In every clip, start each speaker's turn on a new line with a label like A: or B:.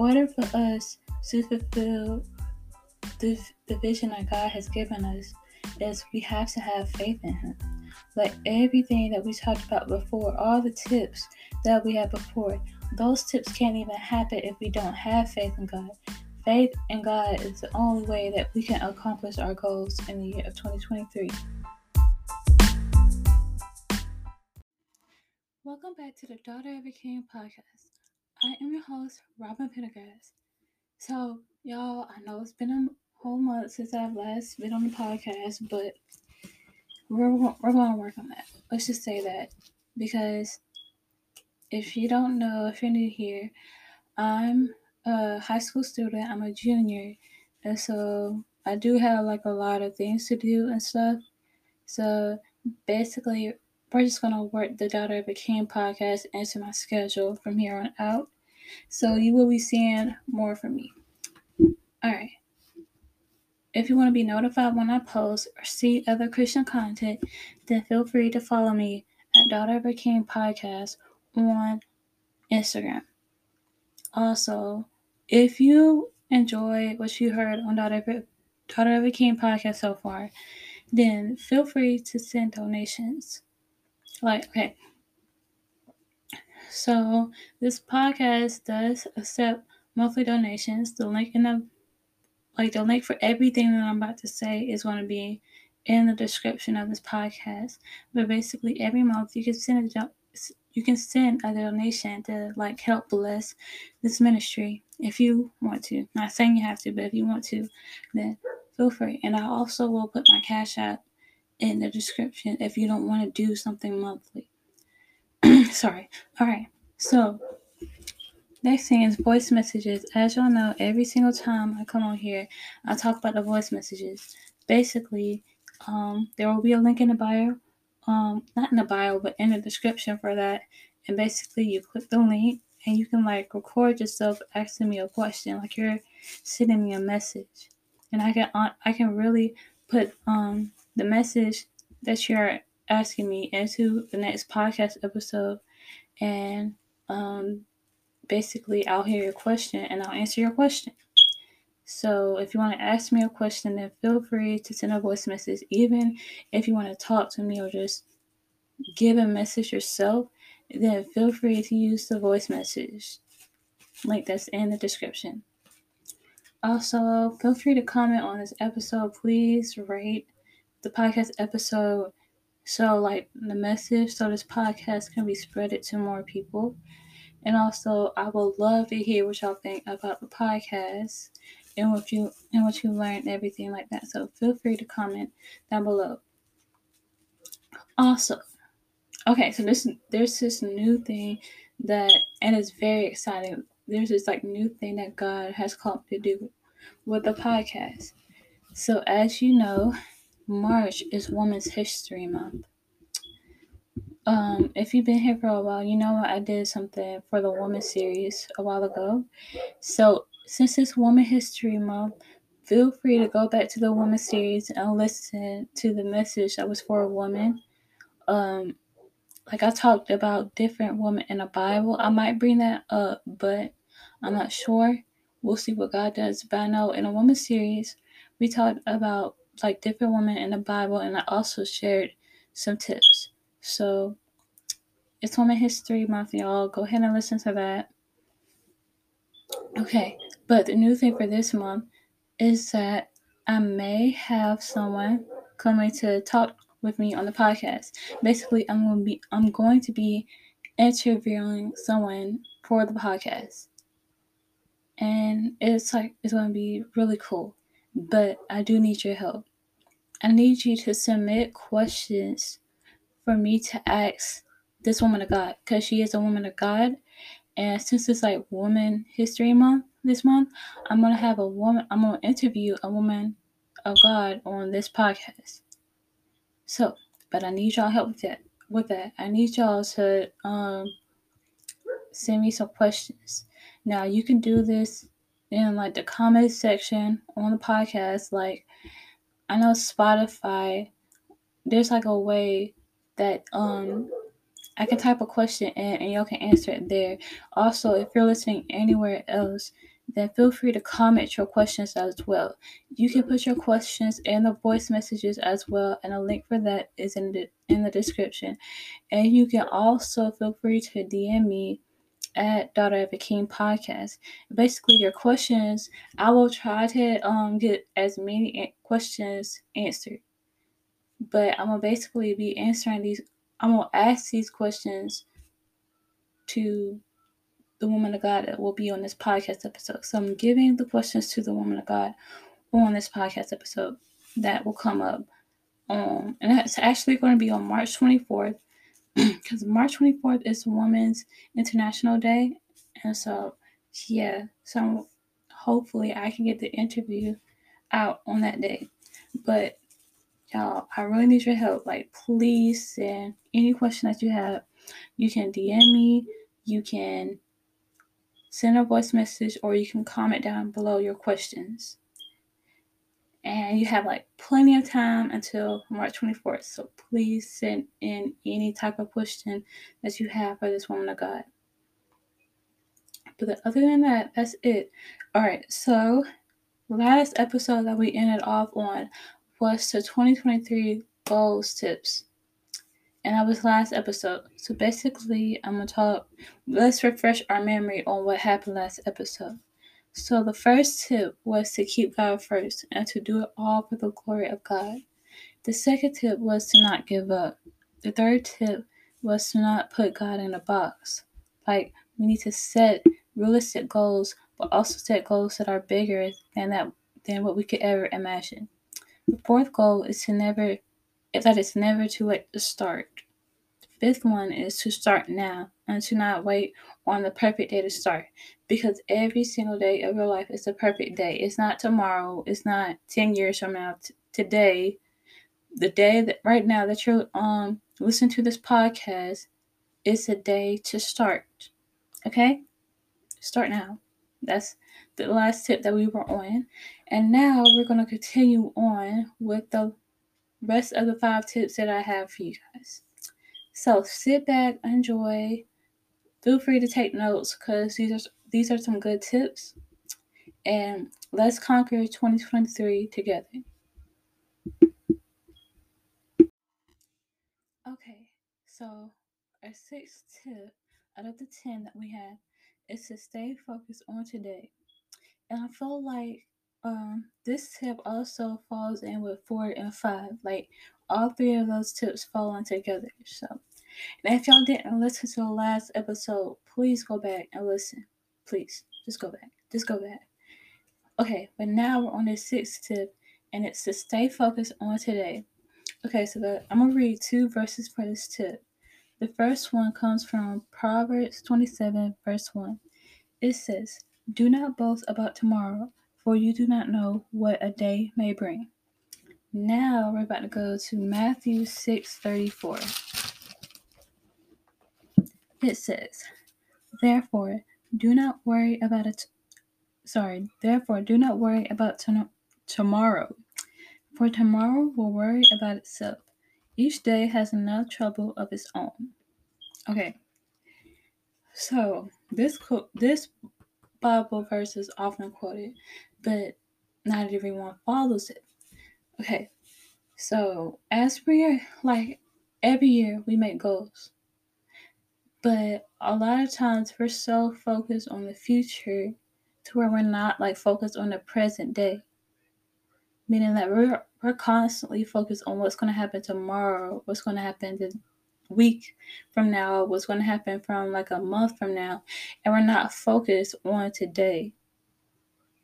A: order for us to fulfill the, the vision that God has given us, is we have to have faith in Him. Like everything that we talked about before, all the tips that we had before, those tips can't even happen if we don't have faith in God. Faith in God is the only way that we can accomplish our goals in the year of 2023. Welcome back to the Daughter of a King podcast. I am your host, Robyn Pendergrass. So, y'all, I know it's been a whole month since I've last been on the podcast, but we're, we're going to work on that. Let's just say that because if you don't know, if you're new here, I'm a high school student, I'm a junior, and so I do have like a lot of things to do and stuff. So basically, we're just gonna work the Daughter of a King podcast into my schedule from here on out. So you will be seeing more from me. All right. If you want to be notified when I post or see other Christian content, then feel free to follow me at Daughter of a King podcast on Instagram. Also, if you enjoy what you heard on Daughter of a, Daughter of a King podcast so far, then feel free to send donations. Like, okay. So, this podcast does accept monthly donations. The link in the like the link for everything that I'm about to say is going to be in the description of this podcast. But basically, every month you can send a you can send a donation to like help bless this ministry if you want to. Not saying you have to, but if you want to, then feel free. And I also will put my cash out in the description if you don't want to do something monthly. Sorry. All right. So next thing is voice messages. As y'all know, every single time I come on here, I talk about the voice messages. Basically, um, there will be a link in the bio um not in the bio but in the description for that and basically you click the link and you can like record yourself asking me a question like you're sending me a message and i can i can really put um the message that you're asking me into the next podcast episode and um basically i'll hear your question and i'll answer your question so if you want to ask me a question, then feel free to send a voice message. Even if you want to talk to me or just give a message yourself, then feel free to use the voice message link that's in the description. Also, feel free to comment on this episode. Please rate the podcast episode so like the message so this podcast can be spreaded to more people. And also, I would love to hear what y'all think about the podcast and what you and what you learned, everything like that. So feel free to comment down below. Also, okay, so this there's this new thing that and it's very exciting. There's this like new thing that God has called me to do with the podcast. So as you know, March is Women's History Month. Um, if you've been here for a while, you know I did something for the Woman series a while ago. So since it's Woman History Month, feel free to go back to the Woman series and listen to the message that was for a woman. Um, like I talked about different women in the Bible. I might bring that up, but I'm not sure. We'll see what God does. But I know in a woman series, we talked about like different women in the Bible, and I also shared some tips. So it's Woman History Month, y'all. Go ahead and listen to that. Okay, but the new thing for this month is that I may have someone coming to talk with me on the podcast. Basically, I'm going to be I'm going to be interviewing someone for the podcast. And it's like it's going to be really cool. But I do need your help. I need you to submit questions for me to ask this woman of God because she is a woman of God. And since it's like Woman History Month, this month, I'm gonna have a woman. I'm gonna interview a woman of God on this podcast. So, but I need y'all help with that. With that, I need y'all to um send me some questions. Now you can do this in like the comment section on the podcast. Like I know Spotify, there's like a way that um I can type a question in and y'all can answer it there. Also, if you're listening anywhere else, then feel free to comment your questions as well. You can put your questions in the voice messages as well, and a link for that is in the in the description. And you can also feel free to DM me at Daughter of a King podcast. Basically, your questions, I will try to um get as many questions answered. But I'm gonna basically be answering these. I'm gonna ask these questions to the woman of God that will be on this podcast episode. So I'm giving the questions to the woman of God on this podcast episode that will come up. Um, and that's actually going to be on March 24th because March 24th is Women's International Day. And so, yeah, so hopefully I can get the interview out on that day. But y'all, I really need your help. Like, please send any question that you have. You can DM me, you can send a voice message, or you can comment down below your questions. And you have like plenty of time until March 24th. So please send in any type of question that you have for this woman of God. But other than that, that's it. All right. So last episode that we ended off on was the 2023 goals tips. And that was last episode. So basically, I'm to talk, let's refresh our memory on what happened last episode. So the first tip was to keep God first and to do it all for the glory of God. The second tip was to not give up. The third tip was to not put God in a box. Like we need to set realistic goals, but also set goals that are bigger than that than what we could ever imagine. The fourth goal is to never that it's never too late to start. Fifth one is to start now and to not wait on the perfect day to start because every single day of your life is the perfect day. It's not tomorrow, it's not 10 years from now. T- today, the day that right now that you're um listening to this podcast is a day to start. Okay? Start now. That's the last tip that we were on. And now we're going to continue on with the rest of the five tips that I have for you guys. So sit back, enjoy. Feel free to take notes because these are these are some good tips. And let's conquer 2023 together. Okay, so our sixth tip out of the 10 that we have is to stay focused on today. And I feel like um, this tip also falls in with four and five. Like all three of those tips fall in together. So, and if y'all didn't listen to the last episode, please go back and listen. Please, just go back. Just go back. Okay, but now we're on the sixth tip, and it's to stay focused on today. Okay, so the, I'm gonna read two verses for this tip. The first one comes from Proverbs 27, verse 1. It says, Do not boast about tomorrow, for you do not know what a day may bring. Now we're about to go to Matthew 6 34. It says, Therefore, do not worry about it. Sorry, therefore, do not worry about to- tomorrow, for tomorrow will worry about itself. Each day has enough trouble of its own. Okay, so this co- this Bible verse is often quoted, but not everyone follows it. Okay, so as we're like every year we make goals, but a lot of times we're so focused on the future to where we're not like focused on the present day. Meaning that we're we're constantly focused on what's gonna happen tomorrow, what's gonna happen the week from now, what's gonna happen from like a month from now, and we're not focused on today.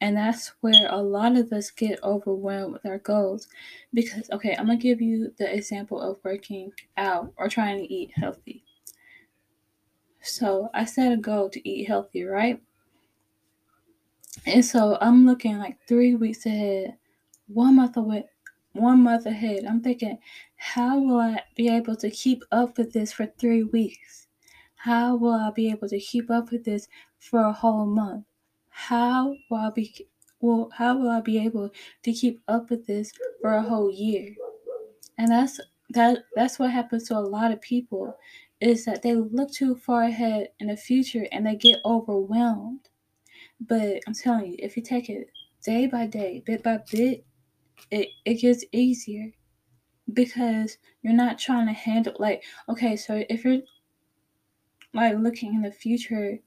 A: And that's where a lot of us get overwhelmed with our goals. Because, okay, I'm going to give you the example of working out or trying to eat healthy. So, I set a goal to eat healthy, right? And so, I'm looking like three weeks ahead, one month away, one month ahead. I'm thinking, how will I be able to keep up with this for three weeks? How will I be able to keep up with this for a whole month? how will I be well how will I be able to keep up with this for a whole year? And that's that that's what happens to a lot of people is that they look too far ahead in the future and they get overwhelmed. But I'm telling you, if you take it day by day, bit by bit, it, it gets easier because you're not trying to handle like okay so if you're like looking in the future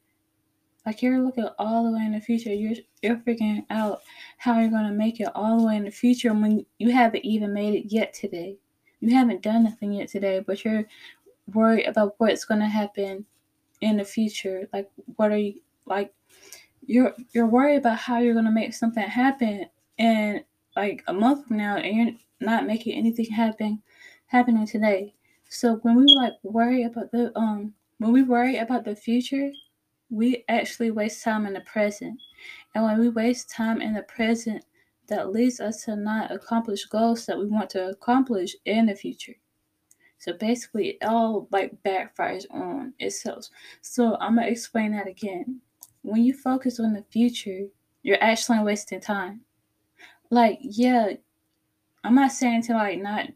A: like you're looking all the way in the future you're you're figuring out how you're going to make it all the way in the future when you haven't even made it yet today you haven't done nothing yet today but you're worried about what's going to happen in the future like what are you like you're you're worried about how you're going to make something happen and like a month from now and you're not making anything happen happening today. So when we like worry about the um when we worry about the future, we actually waste time in the present. And when we waste time in the present, that leads us to not accomplish goals that we want to accomplish in the future. So basically, it all like backfires on itself. So I'm gonna explain that again. When you focus on the future, you're actually wasting time. Like, yeah, I'm not saying to like not,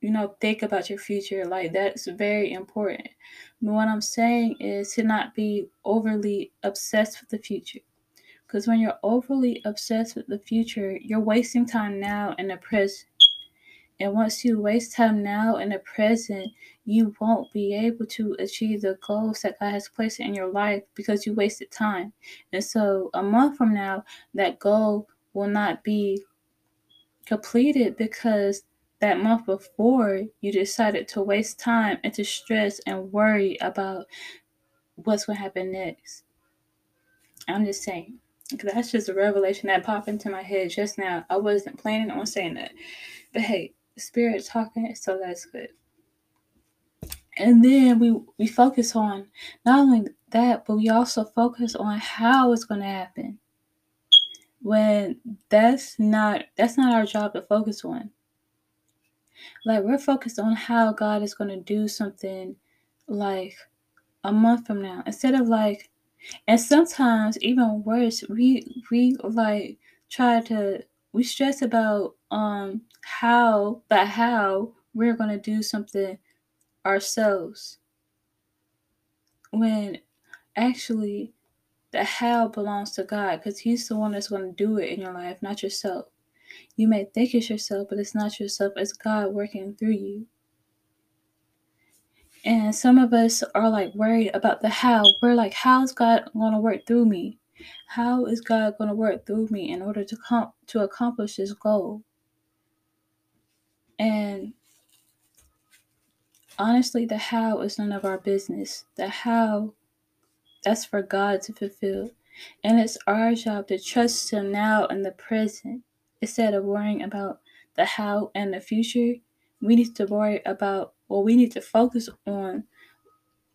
A: you know, think about your future. Like that's very important. But what I'm saying is to not be overly obsessed with the future. Because when you're overly obsessed with the future, you're wasting time now in the present. And once you waste time now in the present, you won't be able to achieve the goals that God has placed in your life because you wasted time. And so a month from now, that goal will not be completed because that month before you decided to waste time and to stress and worry about what's going to happen next. I'm just saying. That's just a revelation that popped into my head just now. I wasn't planning on saying that. But hey, spirit talking, so that's good. And then we we focus on not only that, but we also focus on how it's going to happen. When that's not that's not our job to focus on. Like we're focused on how god is going to do something like a month from now. Instead of like and sometimes even worse we we like try to we stress about um how but how we're going to do something ourselves when actually the how belongs to God because He's the one that's going to do it in your life, not yourself. You may think it's yourself, but it's not yourself, it's God working through you. And some of us are like worried about the how. We're like, how's God going to work through me? How is God going to work through me in order to com- to accomplish this goal? And honestly, the how is none of our business. The how that's for God to fulfill. And it's our job to trust Him now in the present instead of worrying about the how and the future. We need to worry about, well, we need to focus on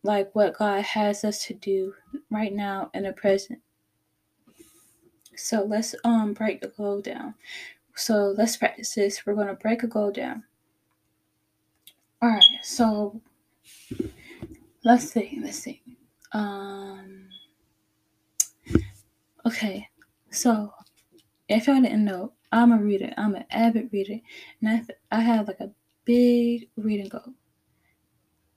A: like what God has us to do right now in the present. So let's um break the goal down. So let's practice this. We're gonna break a goal down. Alright, so let's see, let's see. Um, okay, so if y'all didn't know, I'm a reader. I'm an avid reader, and I, I have like a big reading goal.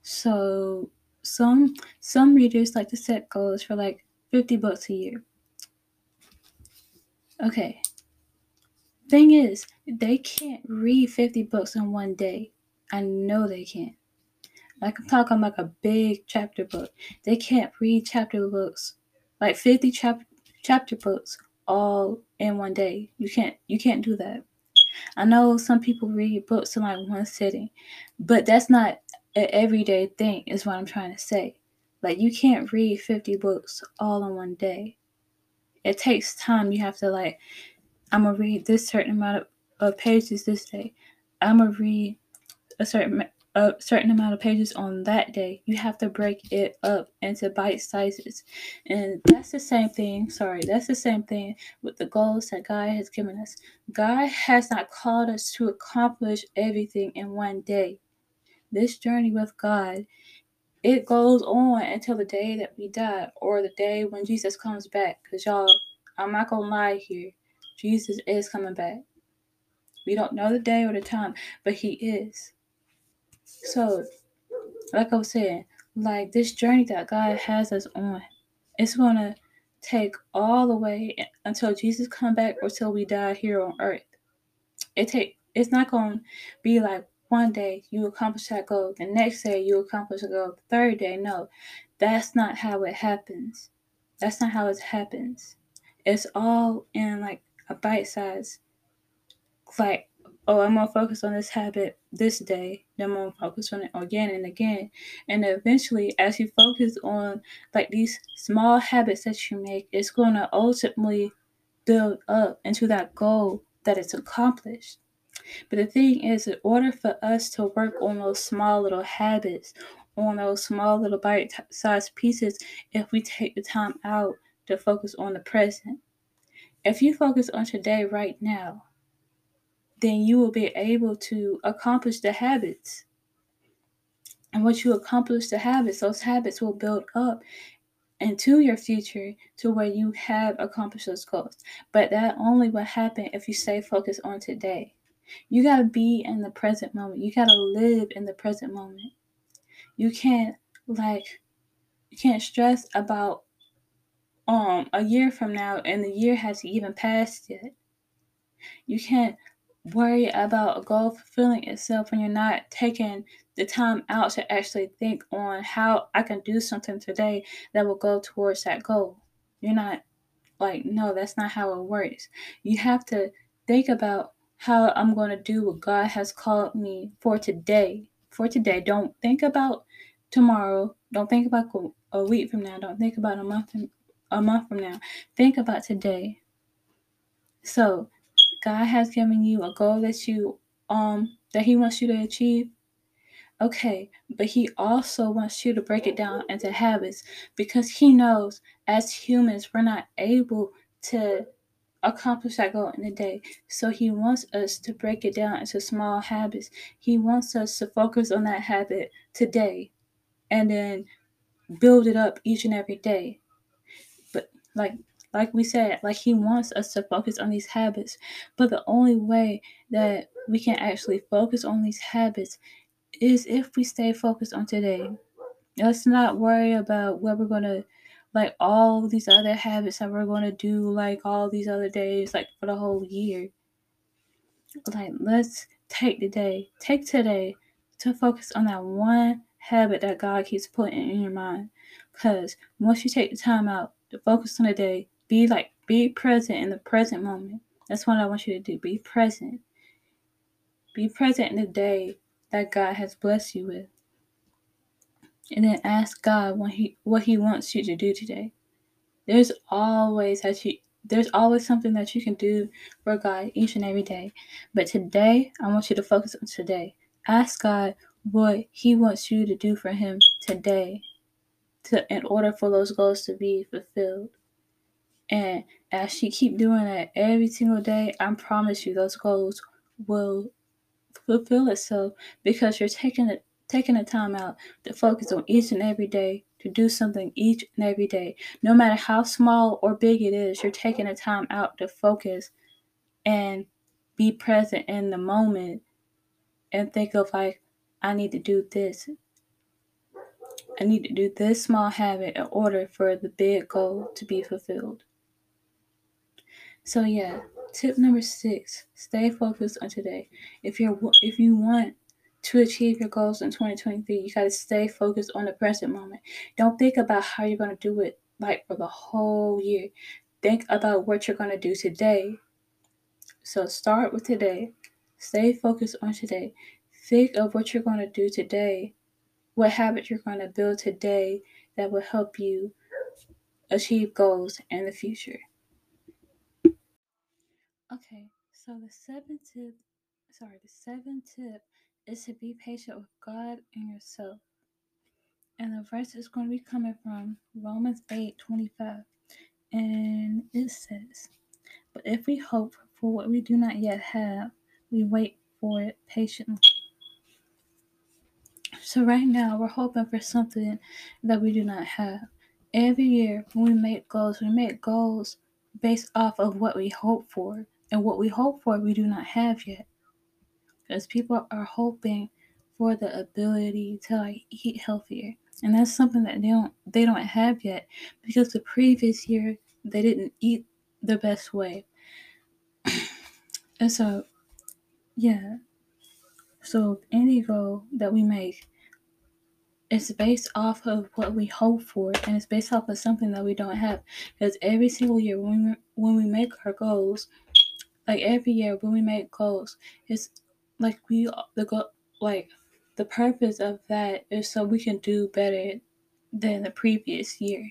A: So some some readers like to set goals for like 50 books a year. Okay. Thing is, they can't read 50 books in one day. I know they can't. Like I'm talking like a big chapter book. They can't read chapter books, like 50 chapter chapter books all in one day. You can't you can't do that. I know some people read books in like one sitting, but that's not an everyday thing, is what I'm trying to say. Like you can't read 50 books all in one day. It takes time. You have to like, I'm gonna read this certain amount of, of pages this day. I'm gonna read a certain a certain amount of pages on that day, you have to break it up into bite sizes. And that's the same thing, sorry, that's the same thing with the goals that God has given us. God has not called us to accomplish everything in one day. This journey with God, it goes on until the day that we die or the day when Jesus comes back. Because y'all, I'm not going to lie here. Jesus is coming back. We don't know the day or the time, but he is. So, like I was saying, like this journey that God has us on, it's gonna take all the way until Jesus come back or till we die here on earth. It take it's not gonna be like one day you accomplish that goal, the next day you accomplish a goal, the third day. No, that's not how it happens. That's not how it happens. It's all in like a bite size. Like, oh, I'm gonna focus on this habit this day, then I'm gonna focus on it again and again. And eventually, as you focus on like these small habits that you make, it's gonna ultimately build up into that goal that it's accomplished. But the thing is, in order for us to work on those small little habits, on those small little bite sized pieces, if we take the time out to focus on the present, if you focus on today right now, then you will be able to accomplish the habits. And once you accomplish the habits, those habits will build up into your future to where you have accomplished those goals. But that only will happen if you stay focused on today. You got to be in the present moment. You got to live in the present moment. You can't like you can't stress about um a year from now and the year hasn't even passed yet. You can't worry about a goal fulfilling itself when you're not taking the time out to actually think on how I can do something today that will go towards that goal. You're not like, no, that's not how it works. You have to think about how I'm going to do what God has called me for today. For today. Don't think about tomorrow. Don't think about a week from now. Don't think about a month a month from now. Think about today. So, God has given you a goal that you um that he wants you to achieve. Okay, but he also wants you to break it down into habits because he knows as humans we're not able to accomplish that goal in a day. So he wants us to break it down into small habits. He wants us to focus on that habit today and then build it up each and every day. Like like we said, like he wants us to focus on these habits. But the only way that we can actually focus on these habits is if we stay focused on today. Let's not worry about what we're gonna like all these other habits that we're to do like all these other days like for the whole year like let's take the day take today to focus on that one habit that god keeps putting in your mind because once you take the time out to focus on the day be like be present in the present moment that's what i want you to do be present be present in the day that god has blessed you with and then ask God what he what he wants you to do today. There's always that you there's always something that you can do for God each and every day. But today, I want you to focus on today. Ask God what he wants you to do for him today to in order for those goals to be fulfilled. And as you keep doing that every single day, I promise you those goals will fulfill itself because you're taking it taking the time out to focus on each and every day, to do something each and every day. No matter how small or big it is, you're taking the time out to focus and be present in the moment and think of like, I need to do this. I need to do this small habit in order for the big goal to be fulfilled. So yeah, tip number six: stay focused on today. If you're if you want to achieve your goals in 2023, you got to stay focused on the present moment. Don't think about how you're going to do it like for the whole year. Think about what you're going to do today. So start with today. Stay focused on today. Think of what you're going to do today. What habit you're going to build today that will help you achieve goals in the future. Okay, so the seventh tip, sorry, the seventh tip is to be patient with God and yourself. And the verse is going to be coming from Romans 8 25. And it says, But if we hope for what we do not yet have, we wait for it patiently. So, right now, we're hoping for something that we do not have. Every year, when we make goals, we make goals based off of what we hope for. And what we hope for, we do not have yet because people are hoping for the ability to like eat healthier. And that's something that they don't they don't have yet because the previous year they didn't eat the best way. and so yeah. So any goal that we make it's based off of what we hope for and it's based off of something that we don't have. Because every single year when we, when we make our goals like every year when we make goals it's like we the goal like the purpose of that is so we can do better than the previous year.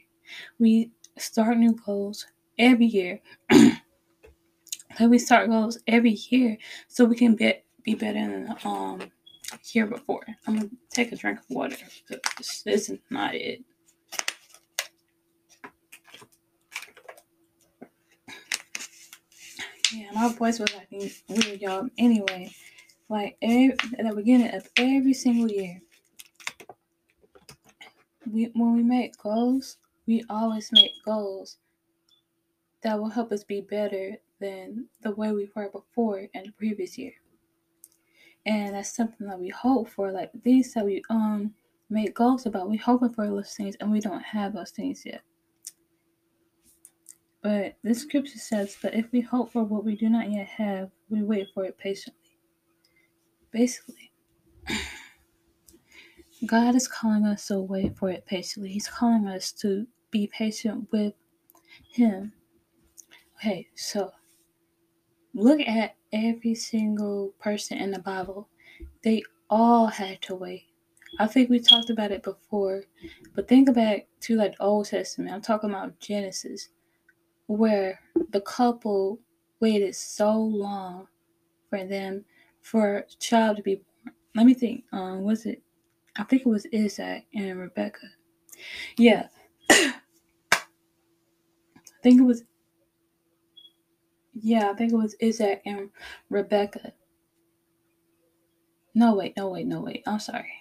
A: We start new goals every year. Like we start goals every year so we can be, be better than um year before. I'm gonna take a drink of water. This, this is not it. Yeah my voice was acting weird y'all. Anyway like every, at the beginning of every single year we when we make goals we always make goals that will help us be better than the way we were before in the previous year and that's something that we hope for like these that we um make goals about. We hoping for those things and we don't have those things yet. But this scripture says that if we hope for what we do not yet have we wait for it patiently. Basically god is calling us to wait for it patiently. He's calling us to be patient with him. Okay so look at every single person in the Bible. They all had to wait. I think we talked about it before, but think back to like the Old Testament. I'm talking about Genesis, where the couple waited so long for them for a child to be born. Let me think. Um, was it? I think it was Isaac and Rebecca. Yeah. I think it was yeah, I think it was Isaac and Rebecca. No, wait, no, wait, no, wait. I'm sorry.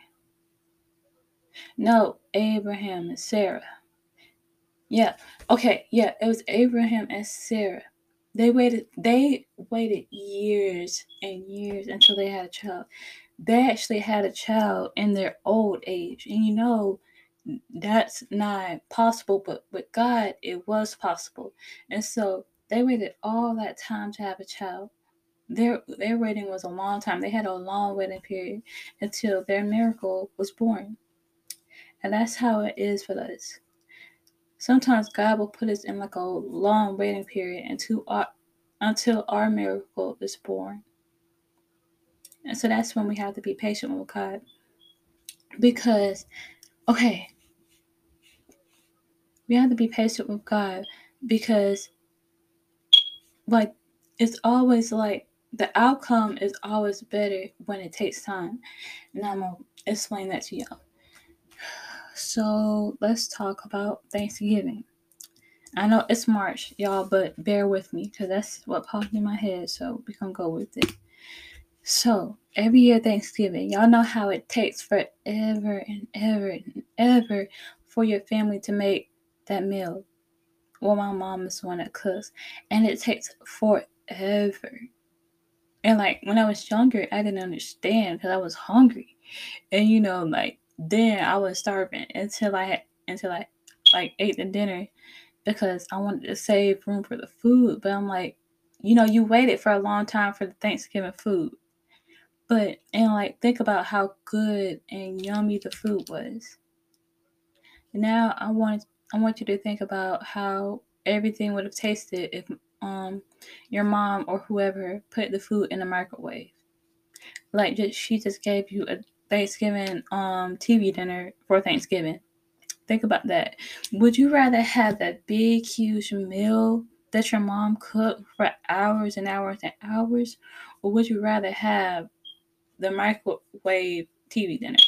A: No, Abraham and Sarah. Yeah. Okay, yeah, it was Abraham and Sarah. They waited they waited years and years until they had a child. They actually had a child in their old age. And you know, that's not possible, but with God it was possible. And so they waited all that time to have a child. Their their waiting was a long time. They had a long waiting period until their miracle was born. And that's how it is for us. Sometimes God will put us in like a long waiting period until our until our miracle is born. And so that's when we have to be patient with God. Because, okay, we have to be patient with God because like it's always like the outcome is always better when it takes time. And I'm gonna explain that to y'all. So let's talk about Thanksgiving. I know it's March, y'all, but bear with me because that's what popped in my head. So we can go with it. So every year Thanksgiving, y'all know how it takes forever and ever and ever for your family to make that meal well, my mom is the one that cooks, and it takes forever. And like when I was younger, I didn't understand because I was hungry, and you know, like then I was starving until I had until I like ate the dinner because I wanted to save room for the food. But I'm like, you know, you waited for a long time for the Thanksgiving food. But and like think about how good and yummy the food was. Now I want I want you to think about how everything would have tasted if um your mom or whoever put the food in the microwave. Like just she just gave you a Thanksgiving um TV dinner for Thanksgiving. Think about that. Would you rather have that big huge meal that your mom cooked for hours and hours and hours or would you rather have the microwave TV dinner?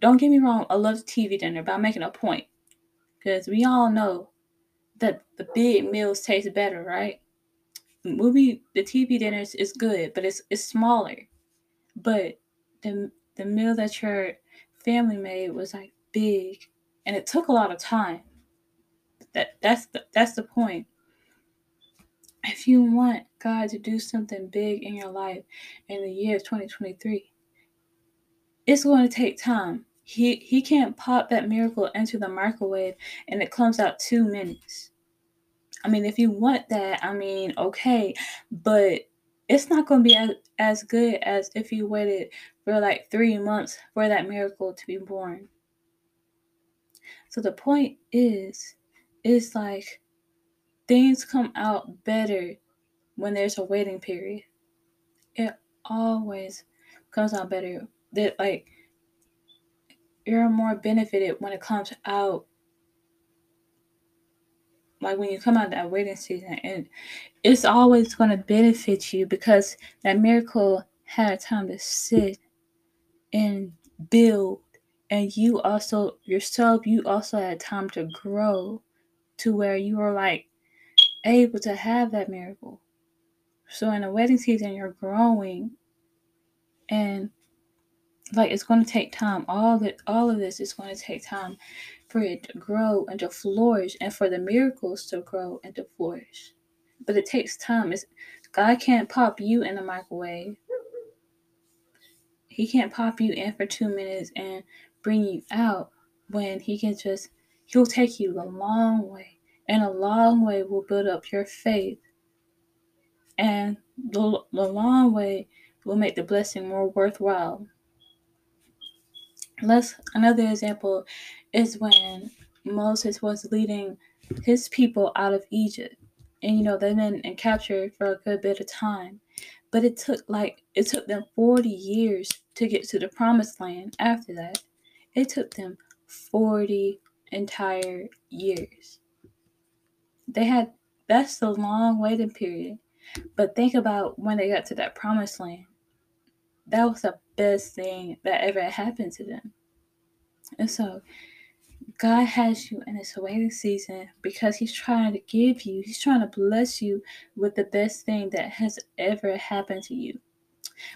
A: Don't get me wrong, I love TV dinner, but I'm making a point. Because we all know that the big meals taste better, right? The movie, the TV dinners is good, but it's it's smaller. But the the meal that your family made was like big, and it took a lot of time. That that's the that's the point. If you want God to do something big in your life in the year of 2023, it's going to take time. He he can't pop that miracle into the microwave and it comes out two minutes. I mean, if you want that, I mean, okay, but it's not going to be as, as good as if you waited for like three months for that miracle to be born. So the point is, is like things come out better when there's a waiting period. It always comes out better. That like you're more benefited when it comes out. Like when you come out that waiting season and it's always going to benefit you because that miracle had time to sit and build. And you also yourself you also had time to grow to where you were like able to have that miracle. So in the wedding season you're growing and like it's going to take time. All that all of this is going to take time for it to grow and to flourish and for the miracles to grow and to flourish. But it takes time. It's god can't pop you in the microwave. He can't pop you in for two minutes and bring you out when he can just he'll take you a long way. And a long way will build up your faith. And the, the long way will make the blessing more worthwhile let's another example is when moses was leading his people out of egypt. And you know they've been captured for a good bit of time. But it took like it took them 40 years to get to the promised land after that. It took them 40 entire years. They had that's the long waiting period. But think about when they got to that promised land. That was the best thing that ever happened to them and so God has you in this waiting season because He's trying to give you, He's trying to bless you with the best thing that has ever happened to you.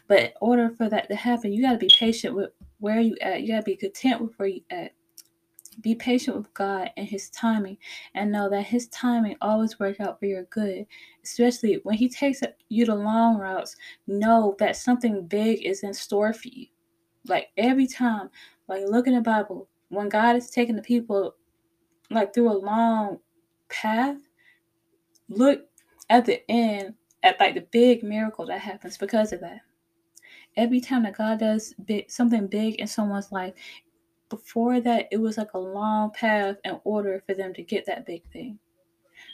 A: But in order for that to happen, you got to be patient with where you at. You got to be content with where you at. Be patient with God and His timing, and know that His timing always works out for your good. Especially when He takes you the long routes, know that something big is in store for you. Like every time, like look in the Bible, when God is taking the people like through a long path, look at the end at like the big miracle that happens because of that. Every time that God does big, something big in someone's life, before that it was like a long path in order for them to get that big thing.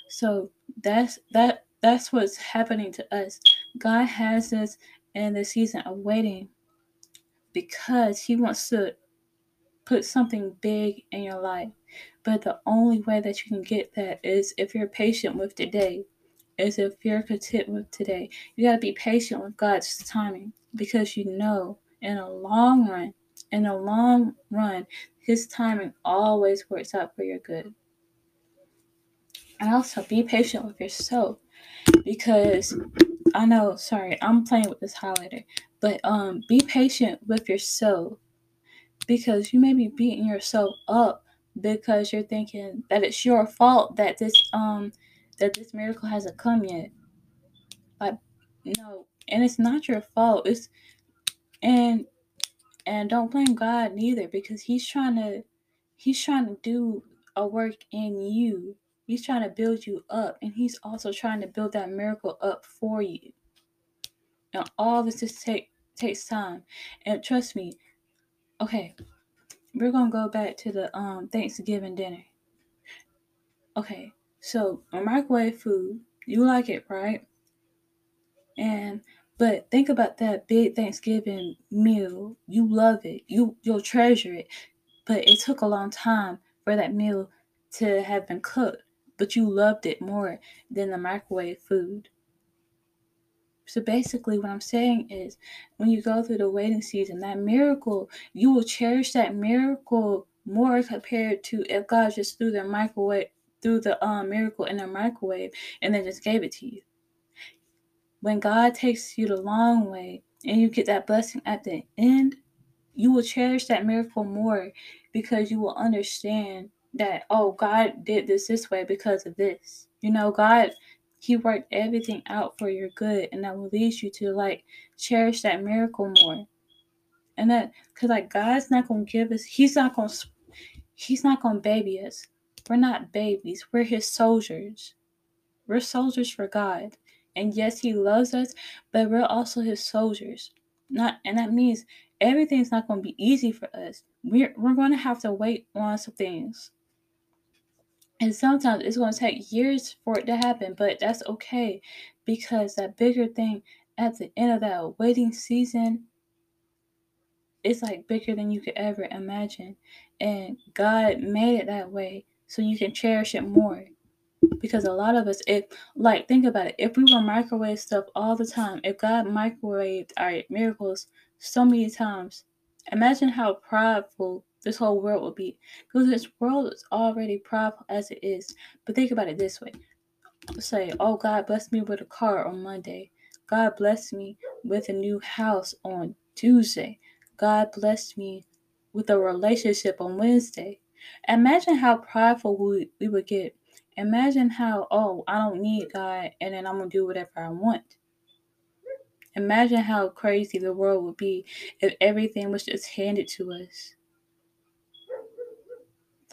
A: So that's that that's what's happening to us. God has us in the season of waiting because he wants to put something big in your life. But the only way that you can get that is if you're patient with today, is if you're content with today. You got to be patient with God's timing because you know in a long run, in the long run, His timing always works out for your good. And also be patient with yourself because I know, sorry, I'm playing with this highlighter, but um, be patient with yourself because you may be beating yourself up because you're thinking that it's your fault that this um that this miracle hasn't come yet. Like no, and it's not your fault. It's and and don't blame God neither because he's trying to he's trying to do a work in you. He's trying to build you up and he's also trying to build that miracle up for you. Now all this just take takes time. And trust me, okay, we're gonna go back to the um Thanksgiving dinner. Okay, so a microwave food, you like it, right? And but think about that big Thanksgiving meal. You love it. You you'll treasure it. But it took a long time for that meal to have been cooked. But you loved it more than the microwave food. So basically, what I'm saying is when you go through the waiting season, that miracle, you will cherish that miracle more compared to if God just threw the microwave, threw the um, miracle in a microwave and then just gave it to you. When God takes you the long way and you get that blessing at the end, you will cherish that miracle more because you will understand that, oh, God did this this way because of this. You know, God he worked everything out for your good, and that will lead you to like cherish that miracle more. And that, cause like God's not gonna give us. He's not gonna. He's not gonna baby us. We're not babies. We're His soldiers. We're soldiers for God. And yes, He loves us, but we're also His soldiers. Not, and that means everything's not gonna be easy for us. We're we're gonna have to wait on some things. And sometimes it's going to take years for it to happen, but that's okay because that bigger thing at the end of that waiting season is like bigger than you could ever imagine. And God made it that way so you can cherish it more. Because a lot of us, if like think about it, if we were microwave stuff all the time, if God microwaved our miracles so many times, imagine how prideful this whole world will be. Because this world is already prideful as it is. But think about it this way. Say, oh God bless me with a car on Monday. God bless me with a new house on Tuesday. God bless me with a relationship on Wednesday. Imagine how prideful we, we would get. Imagine how, oh, I don't need God and then I'm going to do whatever I want. Imagine how crazy the world would be if everything was just handed to us.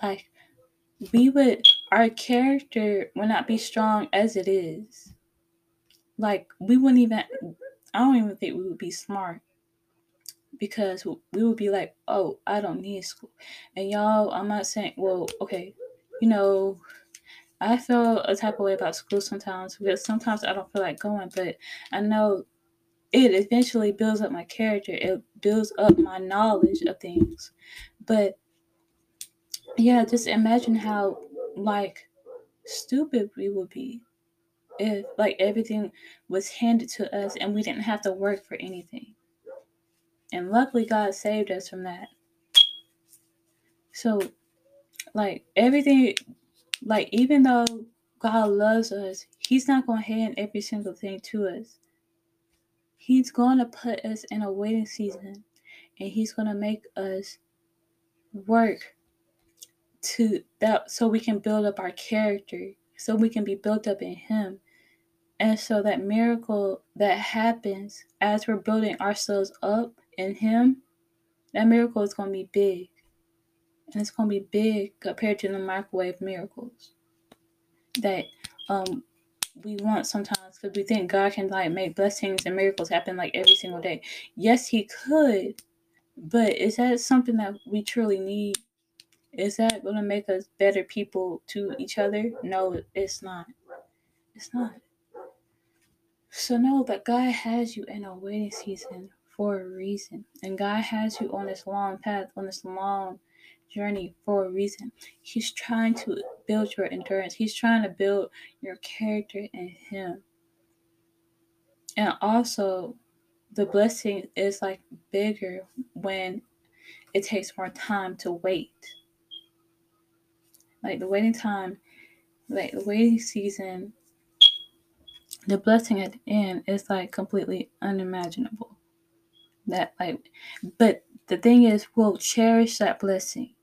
A: Like, we would, our character would not be strong as it is. Like, we wouldn't even, I don't even think we would be smart because we would be like, oh, I don't need school. And y'all, I'm not saying, well, okay, you know, I feel a type of way about school sometimes because sometimes I don't feel like going, but I know it eventually builds up my character. It builds up my knowledge of things. But yeah, just imagine how like stupid we would be if like everything was handed to us and we didn't have to work for anything. And luckily God saved us from that. So like everything like even though God loves us, he's not going to hand every single thing to us. He's going to put us in a waiting season and he's going to make us work to that so we can build up our character, so we can be built up in him. And so that miracle that happens as we're building ourselves up in him, that miracle is going to be big. And it's going to be big compared to the microwave miracles that um we want sometimes because we think God can like make blessings and miracles happen like every single day. Yes, He could, but is that something that we truly need? Is that going to make us better people to each other? No, it's not. It's not. So know that God has you in a waiting season for a reason. And God has you on this long path, on this long journey for a reason. He's trying to build your endurance. He's trying to build your character in him. And also the blessing is like bigger when it takes more time to wait. Like the waiting time, like the waiting season, the blessing at the end is like completely unimaginable. That like but the thing is we'll cherish that blessing.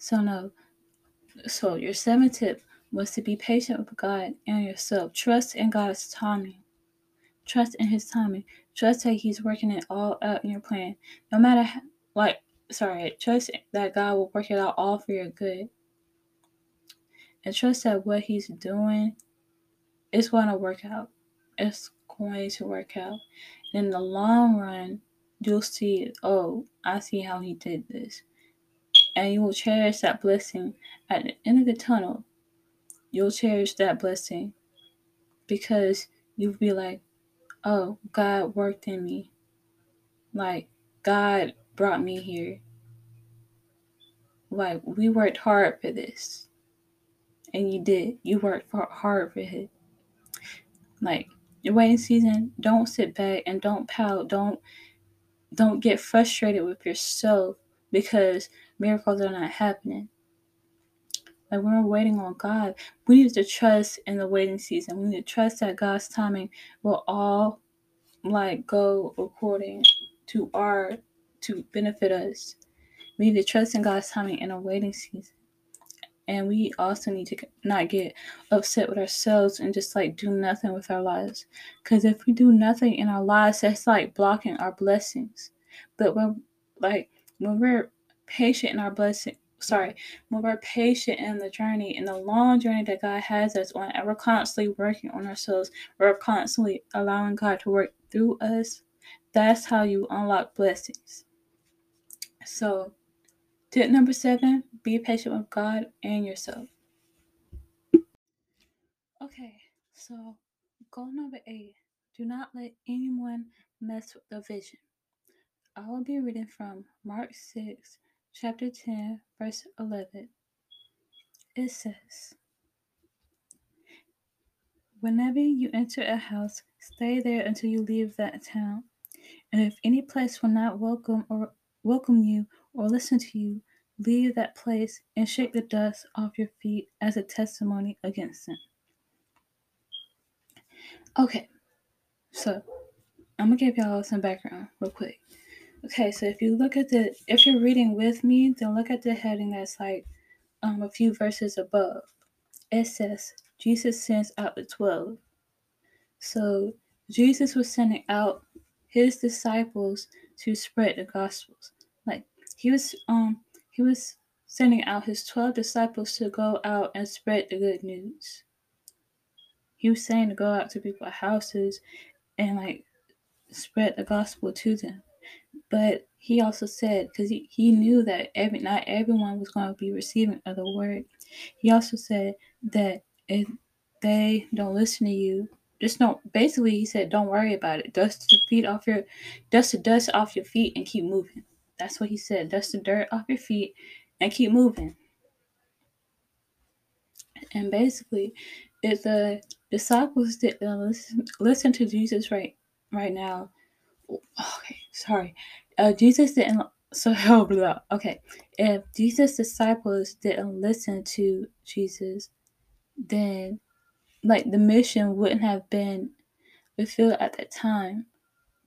A: So no. So your seventh tip was to be patient with God and yourself. Trust in God's timing. Trust in His timing. Trust that He's working it all out in your plan. No matter how, like sorry, trust that God will work it out all for your good. And trust that what He's doing is going to work out. It's going to work out. In the long run, you'll see, oh, I see how He did this. And you will cherish that blessing at the end of the tunnel. You'll cherish that blessing because you'll be like, oh, God worked in me. Like, God brought me here. Like, we worked hard for this. And you did. You worked hard for it. Like, your waiting season, don't sit back and don't pout. Don't don't get frustrated with yourself because miracles are not happening. Like when we're waiting on God, we need to trust in the waiting season. We need to trust that God's timing will all like go according to our to benefit us. We need to trust in God's timing in a waiting season. And we also need to not get upset with ourselves and just like do nothing with our lives. Because if we do nothing in our lives, that's like blocking our blessings. But when, like, when we're patient in our blessing, sorry, when we're patient in the journey, in the long journey that God has us on, and we're constantly working on ourselves, we're constantly allowing God to work through us, that's how you unlock blessings. So, tip number seven be patient with God and yourself. Okay, so goal number eight do not let anyone mess with the vision. I will be reading from Mark 6, chapter 10, verse 11. It says, Whenever you enter a house, stay there until you leave that town. And if any place will not welcome or welcome you or listen to you, leave that place and shake the dust off your feet as a testimony against them. Okay, so I'm gonna give y'all some background real quick. Okay, so if you look at the, if you're reading with me, then look at the heading that's like um, a few verses above. It says, Jesus sends out the 12. So Jesus was sending out his disciples to spread the gospels. Like he was um he was sending out his 12 disciples to go out and spread the good news. He was saying to go out to people's houses and like spread the gospel to them. But he also said, because he, he knew that every not everyone was going to be receiving of the word, he also said that if they don't listen to you, just don't basically he said, Don't worry about it. Dust the feet off your dust the dust off your feet and keep moving. That's what he said. Dust the dirt off your feet and keep moving. And basically, if the disciples didn't listen, listen to Jesus right right now, okay, sorry. Uh, Jesus didn't. So. Okay, if Jesus' disciples didn't listen to Jesus, then like the mission wouldn't have been fulfilled at that time.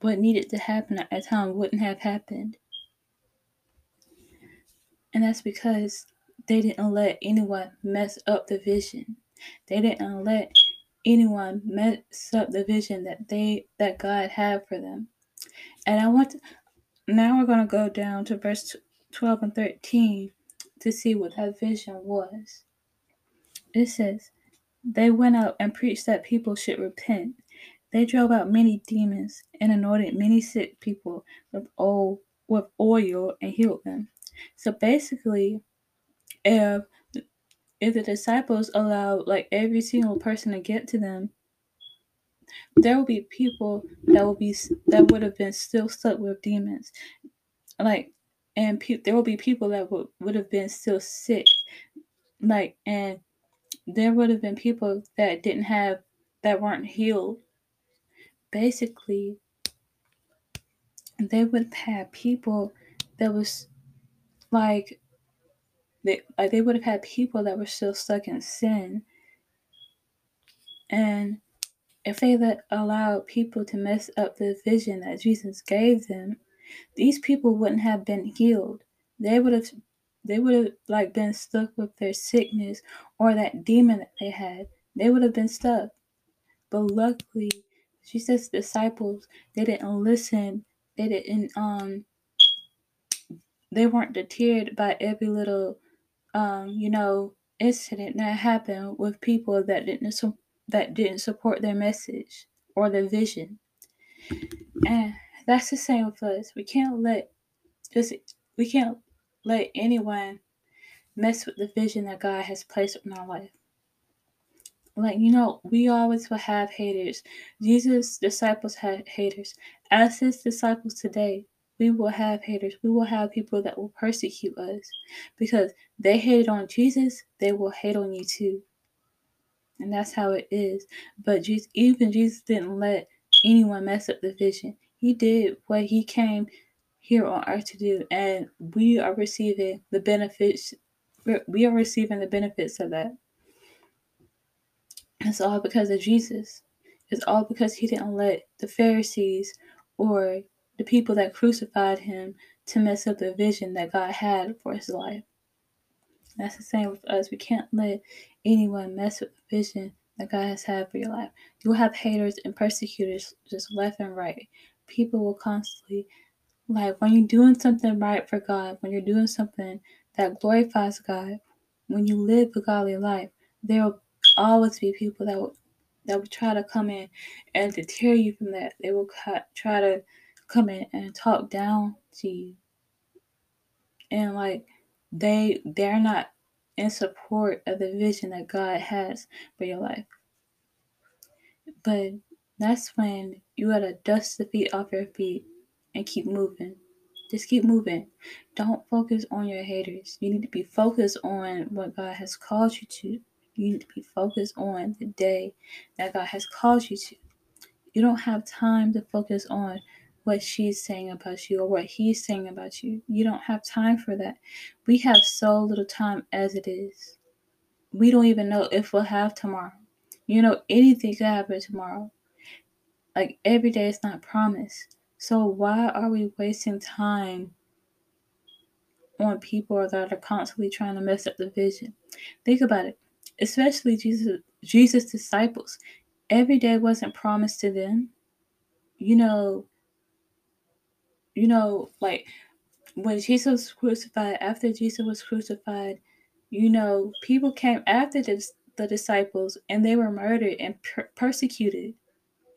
A: What needed to happen at that time wouldn't have happened. And that's because they didn't let anyone mess up the vision. They didn't let anyone mess up the vision that they that God had for them. And I want to, now we're going to go down to verse 12 and 13 to see what that vision was. It says, They went out and preached that people should repent. They drove out many demons and anointed many sick people with oil, with oil and healed them. So basically, if if the disciples allowed like every single person to get to them, there will be people that will be that would have been still stuck with demons. Like and pe- there will be people that would, would have been still sick. Like and there would have been people that didn't have that weren't healed. Basically they would have had people that was like they like they would have had people that were still stuck in sin. And if they let allowed people to mess up the vision that Jesus gave them, these people wouldn't have been healed. They would have they would have like been stuck with their sickness or that demon that they had. They would have been stuck. But luckily, Jesus' disciples, they didn't listen. They didn't um they weren't deterred by every little um, you know, incident that happened with people that didn't that didn't support their message or their vision. And that's the same with us. We can't let just we can't let anyone mess with the vision that God has placed in our life. Like you know, we always will have haters. Jesus' disciples had haters. As his disciples today, we will have haters. We will have people that will persecute us because they hated on Jesus, they will hate on you too and that's how it is. But Jesus, even Jesus didn't let anyone mess up the vision. He did what he came here on earth to do, and we are receiving the benefits. We are receiving the benefits of that. It's all because of Jesus. It's all because he didn't let the Pharisees or the people that crucified him to mess up the vision that God had for his life. That's the same with us. We can't let anyone mess with the vision that God has had for your life. You'll have haters and persecutors just left and right. People will constantly, like, when you're doing something right for God, when you're doing something that glorifies God, when you live a godly life, there will always be people that will that will try to come in and deter you from that. They will try to come in and talk down to you. And like they they're not in support of the vision that God has for your life. But that's when you gotta dust the feet off your feet and keep moving. Just keep moving. Don't focus on your haters. You need to be focused on what God has called you to. You need to be focused on the day that God has called you to. You don't have time to focus on what she's saying about you or what he's saying about you. You don't have time for that. We have so little time as it is. We don't even know if we'll have tomorrow. You know, anything could happen tomorrow. Like every day is not promised. So why are we wasting time on people that are constantly trying to mess up the vision? Think about it. Especially Jesus Jesus' disciples. Every day wasn't promised to them. You know, you know, like when Jesus was crucified, after Jesus was crucified, you know, people came after the, the disciples and they were murdered and per- persecuted.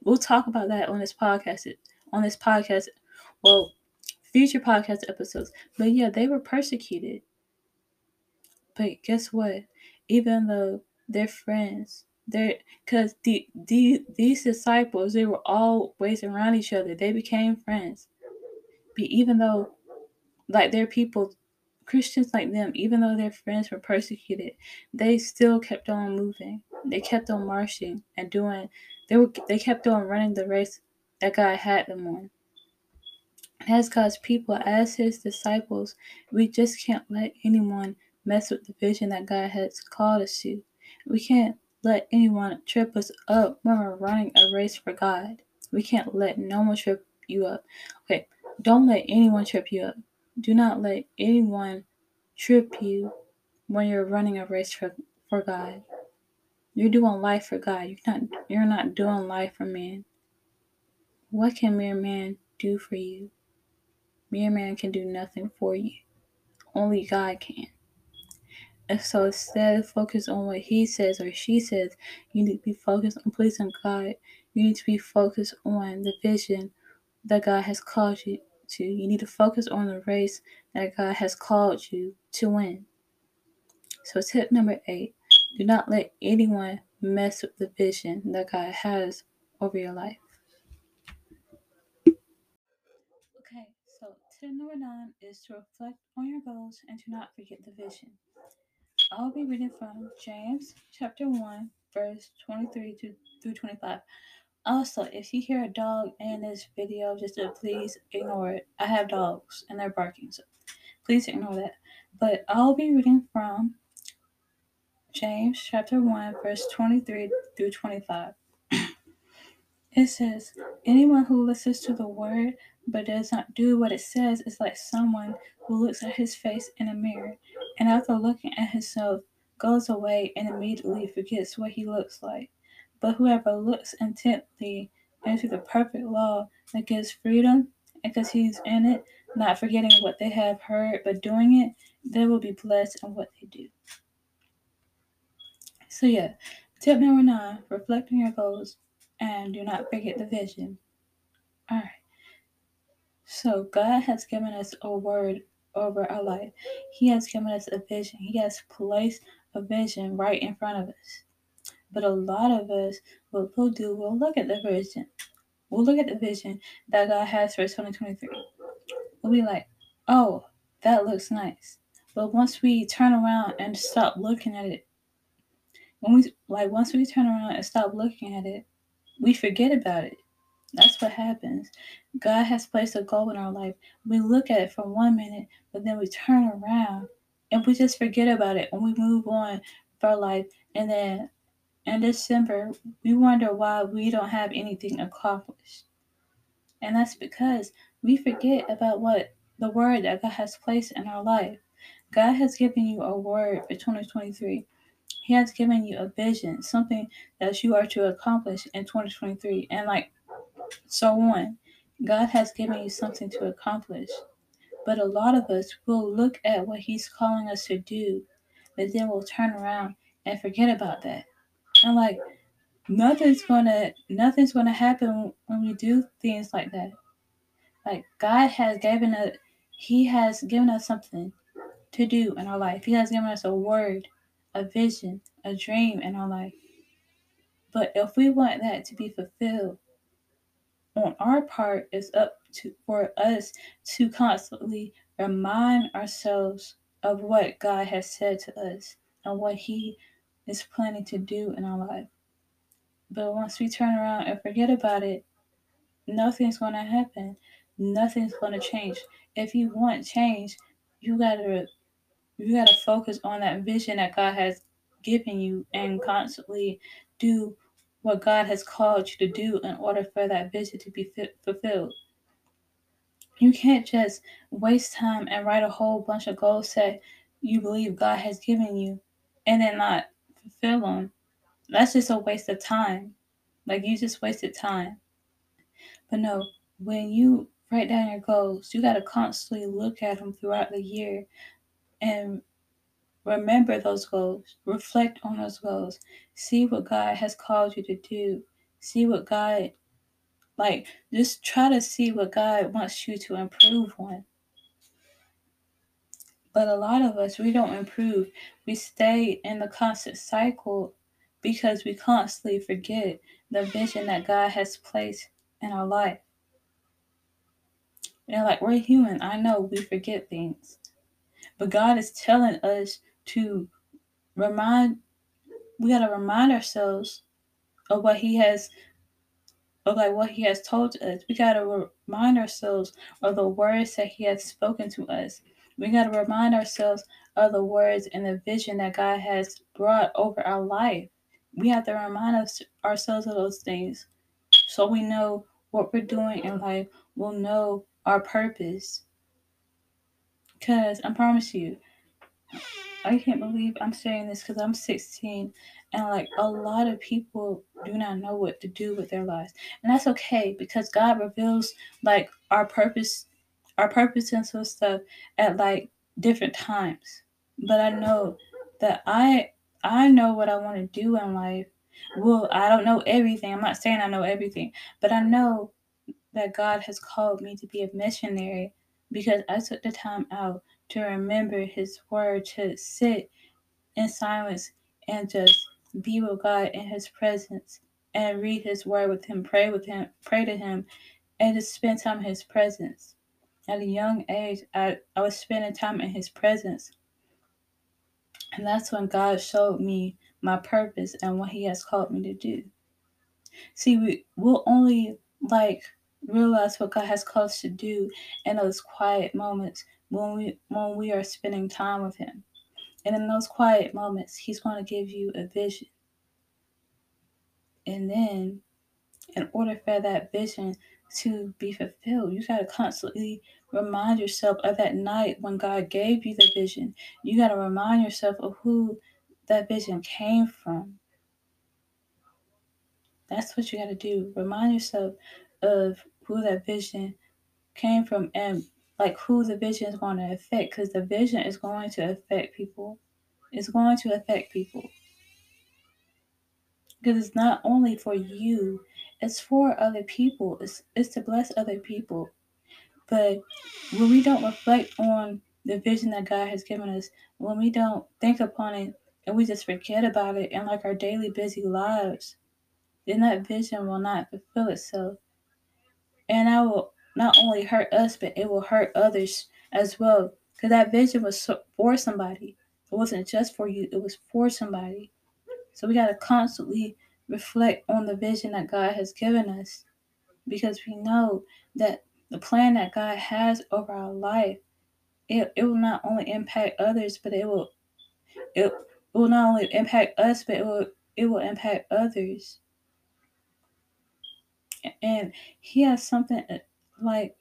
A: We'll talk about that on this podcast. On this podcast, well, future podcast episodes. But yeah, they were persecuted. But guess what? Even though they're friends, they're because the, the these disciples they were always around each other. They became friends. But even though like they're people Christians like them, even though their friends were persecuted, they still kept on moving. They kept on marching and doing. They were. They kept on running the race that God had them on. As God's people, as His disciples, we just can't let anyone mess with the vision that God has called us to. We can't let anyone trip us up when we're running a race for God. We can't let no one trip you up. Okay, don't let anyone trip you up. Do not let anyone trip you when you're running a race for, for God. You're doing life for God. You're not you're not doing life for man. What can mere man do for you? Mere man can do nothing for you. Only God can. And so instead of focus on what he says or she says, you need to be focused on pleasing God. You need to be focused on the vision that God has called you to. You need to focus on the race that God has called you to win. So, tip number eight do not let anyone mess with the vision that God has over your life. Okay, so tip number nine is to reflect on your goals and to not forget the vision. I'll be reading from James chapter 1, verse 23 to, through 25. Also, if you hear a dog in this video, just please ignore it. I have dogs and they're barking, so please ignore that. But I'll be reading from James chapter 1, verse 23 through 25. it says, Anyone who listens to the word but does not do what it says is like someone who looks at his face in a mirror and after looking at himself goes away and immediately forgets what he looks like. But whoever looks intently into the perfect law that gives freedom and continues in it, not forgetting what they have heard, but doing it, they will be blessed in what they do. So, yeah, tip number nine reflect on your goals and do not forget the vision. All right. So, God has given us a word over our life, He has given us a vision, He has placed a vision right in front of us. But a lot of us, what we'll do, we'll look at the vision. We'll look at the vision that God has for 2023. We'll be like, oh, that looks nice. But once we turn around and stop looking at it, when we like once we turn around and stop looking at it, we forget about it. That's what happens. God has placed a goal in our life. We look at it for one minute, but then we turn around and we just forget about it and we move on for life. And then in December, we wonder why we don't have anything accomplished. And that's because we forget about what the word that God has placed in our life. God has given you a word for 2023. He has given you a vision, something that you are to accomplish in 2023, and like so on. God has given you something to accomplish. But a lot of us will look at what He's calling us to do, but then we'll turn around and forget about that. And like nothing's gonna nothing's gonna happen when we do things like that. Like God has given us He has given us something to do in our life. He has given us a word, a vision, a dream in our life. But if we want that to be fulfilled, on our part, it's up to for us to constantly remind ourselves of what God has said to us and what He is planning to do in our life. But once we turn around and forget about it, nothing's going to happen. Nothing's going to change. If you want change, you gotta you gotta focus on that vision that God has given you and constantly do what God has called you to do in order for that vision to be fulfilled. You can't just waste time and write a whole bunch of goals that you believe God has given you and then not fulfill them. That's just a waste of time. Like you just wasted time. But no, when you write down your goals, you got to constantly look at them throughout the year and remember those goals, reflect on those goals, see what God has called you to do, see what God, like, just try to see what God wants you to improve on. But a lot of us, we don't improve. We stay in the constant cycle because we constantly forget the vision that God has placed in our life. And like we're human, I know we forget things. But God is telling us to remind we gotta remind ourselves of what he has of like what he has told us. We gotta remind ourselves of the words that he has spoken to us. We gotta remind ourselves of the words and the vision that God has brought over our life. We have to remind us ourselves of those things so we know what we're doing in life. We'll know our purpose. Because I promise you, I can't believe I'm saying this because I'm 16 and like a lot of people do not know what to do with their lives. And that's okay because God reveals like our purpose, our purpose and so stuff at like different times. But I know that I I know what I want to do in life. Well, I don't know everything. I'm not saying I know everything, but I know that God has called me to be a missionary because I took the time out to remember His word, to sit in silence and just be with God in His presence and read His word with Him, pray with Him, pray to Him, and just spend time in His presence. At a young age, I, I was spending time in His presence. And that's when God showed me my purpose and what He has called me to do. See, we will only like realize what God has called us to do in those quiet moments when we when we are spending time with Him. And in those quiet moments, He's going to give you a vision. And then, in order for that vision to be fulfilled, you got to constantly remind yourself of that night when God gave you the vision. You got to remind yourself of who that vision came from. That's what you got to do. Remind yourself of who that vision came from and like who the vision is going to affect because the vision is going to affect people. It's going to affect people. Because it's not only for you, it's for other people. It's, it's to bless other people. But when we don't reflect on the vision that God has given us, when we don't think upon it and we just forget about it in like our daily busy lives, then that vision will not fulfill itself. And that will not only hurt us, but it will hurt others as well. Because that vision was for somebody. It wasn't just for you, it was for somebody. So we got to constantly reflect on the vision that God has given us because we know that the plan that God has over our life, it, it will not only impact others, but it will it will not only impact us, but it will it will impact others. And he has something uh, like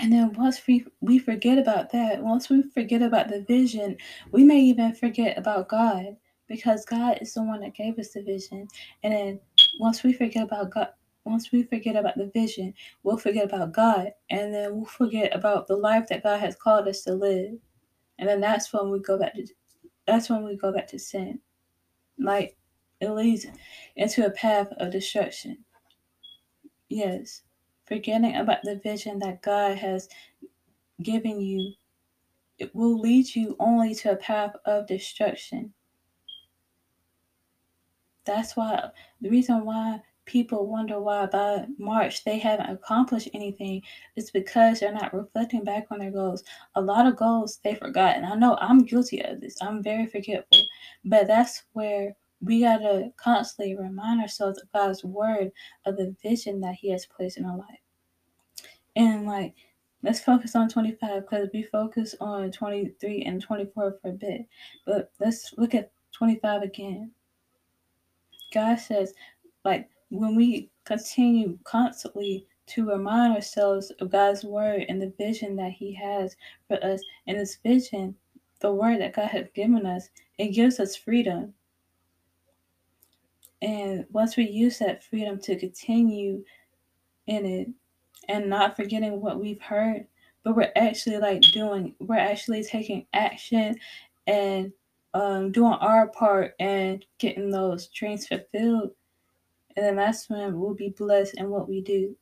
A: And then once we, we forget about that, once we forget about the vision, we may even forget about God because God is the one that gave us the vision. And then once we forget about God, once we forget about the vision, we'll forget about God. And then we'll forget about the life that God has called us to live. And then that's when we go back to that's when we go back to sin. Like it leads into a path of destruction. Yes. Forgetting about the vision that God has given you, it will lead you only to a path of destruction. That's why the reason why people wonder why by March they haven't accomplished anything is because they're not reflecting back on their goals. A lot of goals they forgot. And I know I'm guilty of this. I'm very forgetful. But that's where we gotta constantly remind ourselves of God's word, of the vision that He has placed in our life. And like, let's focus on 25 because we focus on 23 and 24 for a bit. But let's look at 25 again. God says, like, when we continue constantly to remind ourselves of God's word and the vision that He has for us, and this vision, the word that God has given us, it gives us freedom. And once we use that freedom to continue in it, and not forgetting what we've heard, but we're actually like doing, we're actually taking action and um, doing our part and getting those dreams fulfilled. And then that's when we'll be blessed in what we do.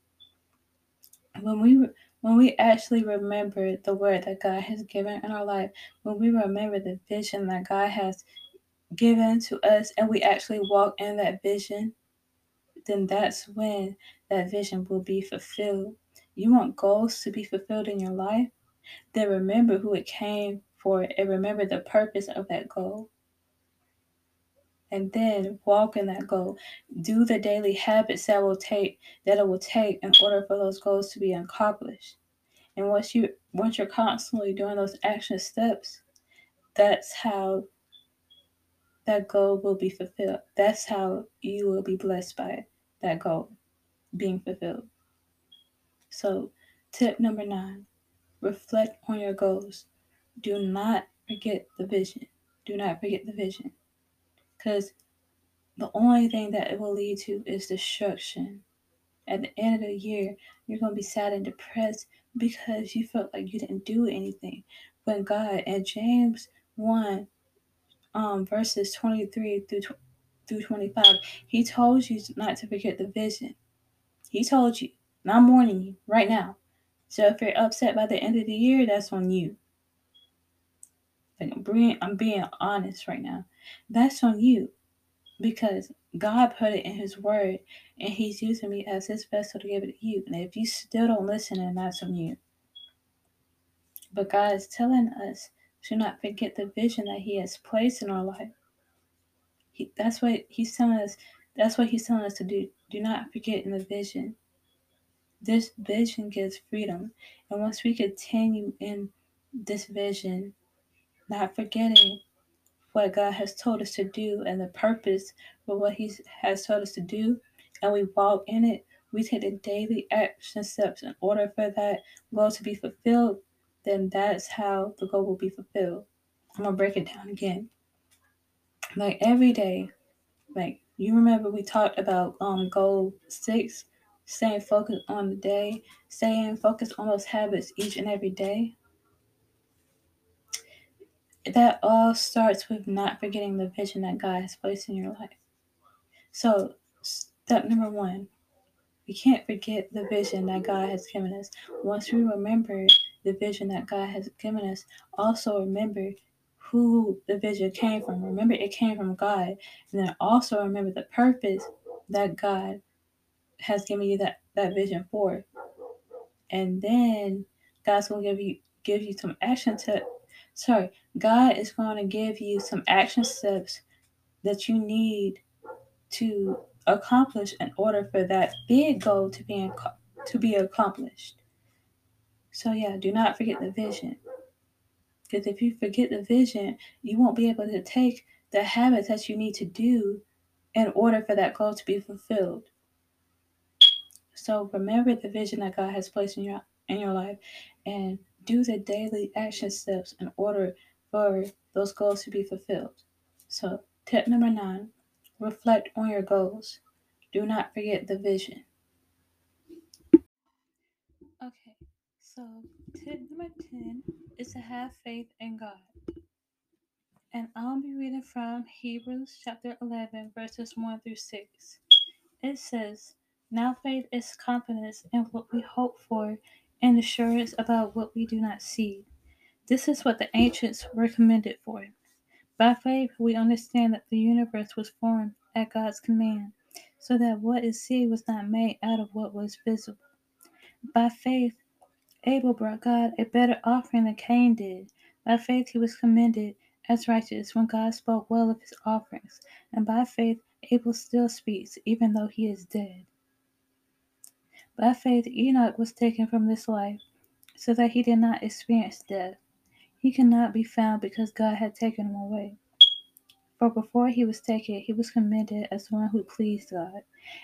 A: When we when we actually remember the word that God has given in our life, when we remember the vision that God has given to us, and we actually walk in that vision, then that's when that vision will be fulfilled. You want goals to be fulfilled in your life? Then remember who it came for and remember the purpose of that goal. And then walk in that goal. Do the daily habits that will take that it will take in order for those goals to be accomplished. And once you once you're constantly doing those action steps, that's how that goal will be fulfilled. That's how you will be blessed by it, that goal being fulfilled. So, tip number nine reflect on your goals. Do not forget the vision. Do not forget the vision. Because the only thing that it will lead to is destruction. At the end of the year, you're going to be sad and depressed because you felt like you didn't do anything. When God, and James 1, um, verses 23 through, through 25, he told you not to forget the vision. He told you. And I'm warning you right now. So if you're upset by the end of the year, that's on you. Like I'm being, I'm being honest right now. That's on you because God put it in His Word, and He's using me as His vessel to give it to you. And if you still don't listen, then that's on you. But God is telling us to not forget the vision that He has placed in our life. He, that's what He's telling us. That's what He's telling us to do. Do not forget in the vision. This vision gives freedom, and once we continue in this vision, not forgetting what God has told us to do and the purpose for what He has told us to do, and we walk in it, we take the daily action steps in order for that goal to be fulfilled, then that's how the goal will be fulfilled. I'm gonna break it down again. Like every day, like you remember we talked about um goal six, staying focused on the day, staying focused on those habits each and every day that all starts with not forgetting the vision that God has placed in your life. So, step number one, we can't forget the vision that God has given us. Once we remember the vision that God has given us, also remember who the vision came from. Remember, it came from God. And then also remember the purpose that God has given you that, that vision for. And then God's going to give you give you some action to sorry, God is going to give you some action steps that you need to accomplish in order for that big goal to be to be accomplished. So yeah, do not forget the vision. Because if you forget the vision, you won't be able to take the habits that you need to do in order for that goal to be fulfilled. So remember the vision that God has placed in your in your life and do the daily action steps in order for those goals to be fulfilled. So, tip number nine reflect on your goals. Do not forget the vision. Okay, so tip number 10 is to have faith in God. And I'll be reading from Hebrews chapter 11, verses 1 through 6. It says, Now faith is confidence in what we hope for and assurance about what we do not see. This is what the ancients were commended for. By faith, we understand that the universe was formed at God's command, so that what is seen was not made out of what was visible. By faith, Abel brought God a better offering than Cain did. By faith, he was commended as righteous when God spoke well of his offerings. And by faith, Abel still speaks, even though he is dead. By faith, Enoch was taken from this life, so that he did not experience death. He could not be found because God had taken him away. For before he was taken, he was commended as one who pleased God.